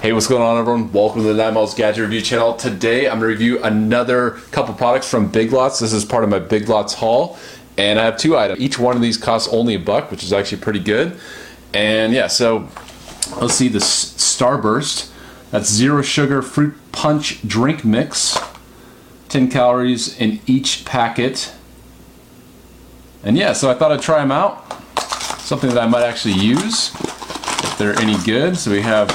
Hey, what's going on, everyone? Welcome to the Nine Malls Gadget Review channel. Today, I'm going to review another couple products from Big Lots. This is part of my Big Lots haul, and I have two items. Each one of these costs only a buck, which is actually pretty good. And yeah, so let's see the Starburst. That's zero sugar fruit punch drink mix. 10 calories in each packet. And yeah, so I thought I'd try them out. Something that I might actually use if they're any good. So we have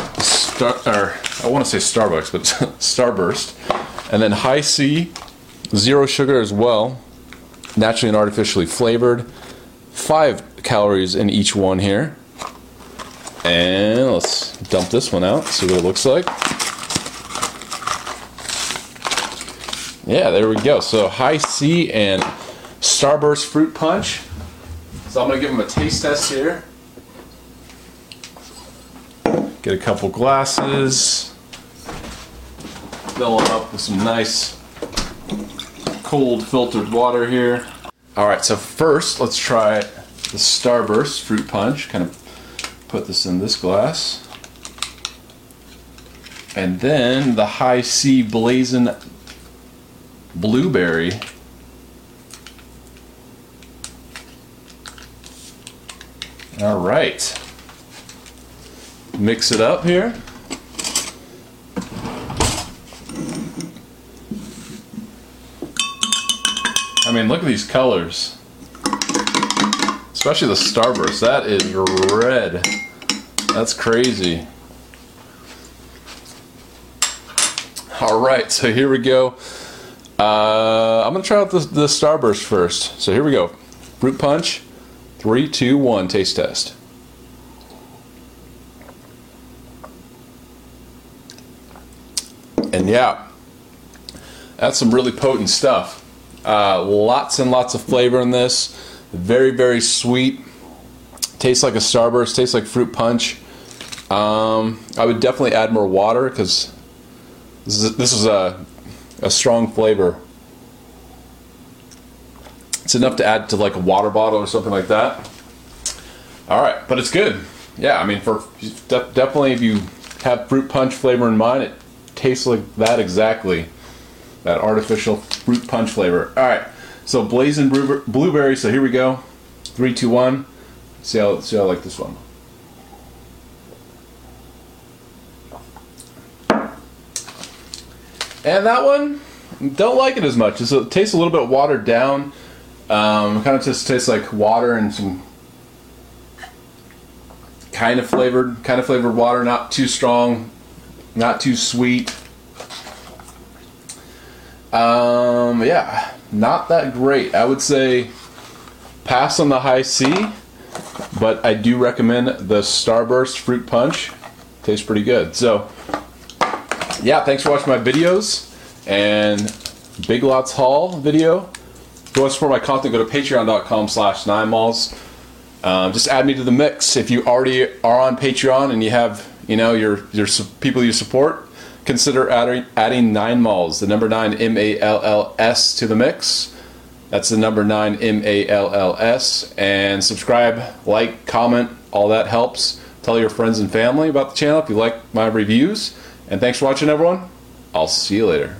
Or I want to say Starbucks, but Starburst, and then Hi-C, zero sugar as well, naturally and artificially flavored. Five calories in each one here. And let's dump this one out, see what it looks like. Yeah, there we go. So Hi-C and Starburst Fruit Punch. So I'm going to give them a taste test here. Get a couple glasses. Fill them up with some nice cold filtered water here. All right, so first let's try the Starburst Fruit Punch. Kind of put this in this glass. And then the Hi-C Blazing Blueberry. All right mix it up here. I mean, look at these colors. Especially the Starburst. That is red. That's crazy. All right, so here we go. Uh, I'm gonna try out the, the Starburst first. So here we go. Fruit punch. Three, two, one. Taste test. And yeah, that's some really potent stuff. Uh, lots and lots of flavor in this. Very, very sweet. Tastes like a Starburst. Tastes like fruit punch. Um, I would definitely add more water because this is, this is a, a strong flavor. It's enough to add to like a water bottle or something like that. All right, but it's good. Yeah, I mean, for definitely if you have fruit punch flavor in mind, it tastes like that exactly. That artificial fruit punch flavor. All right, so blazing blueberry. So here we go. Three, two, one. See how see how I like this one. And that one, don't like it as much. It's, it tastes a little bit watered down. Um, kind of just tastes like water and some kind of flavored, kind of flavored water, not too strong, not too sweet. Um, yeah, not that great. I would say pass on the Hi-C, but I do recommend the Starburst Fruit Punch. Tastes pretty good. So, yeah, thanks for watching my videos and Big Lots haul video. If you want to support my content, go to patreon.com slash nine um, just add me to the mix. If you already are on Patreon and you have you know your your people you support, consider adding adding nine malls, the number nine M A L L S to the mix. That's the number nine M A L L S, and subscribe, like, comment, all that helps. Tell your friends and family about the channel if you like my reviews. And thanks for watching, everyone. I'll see you later.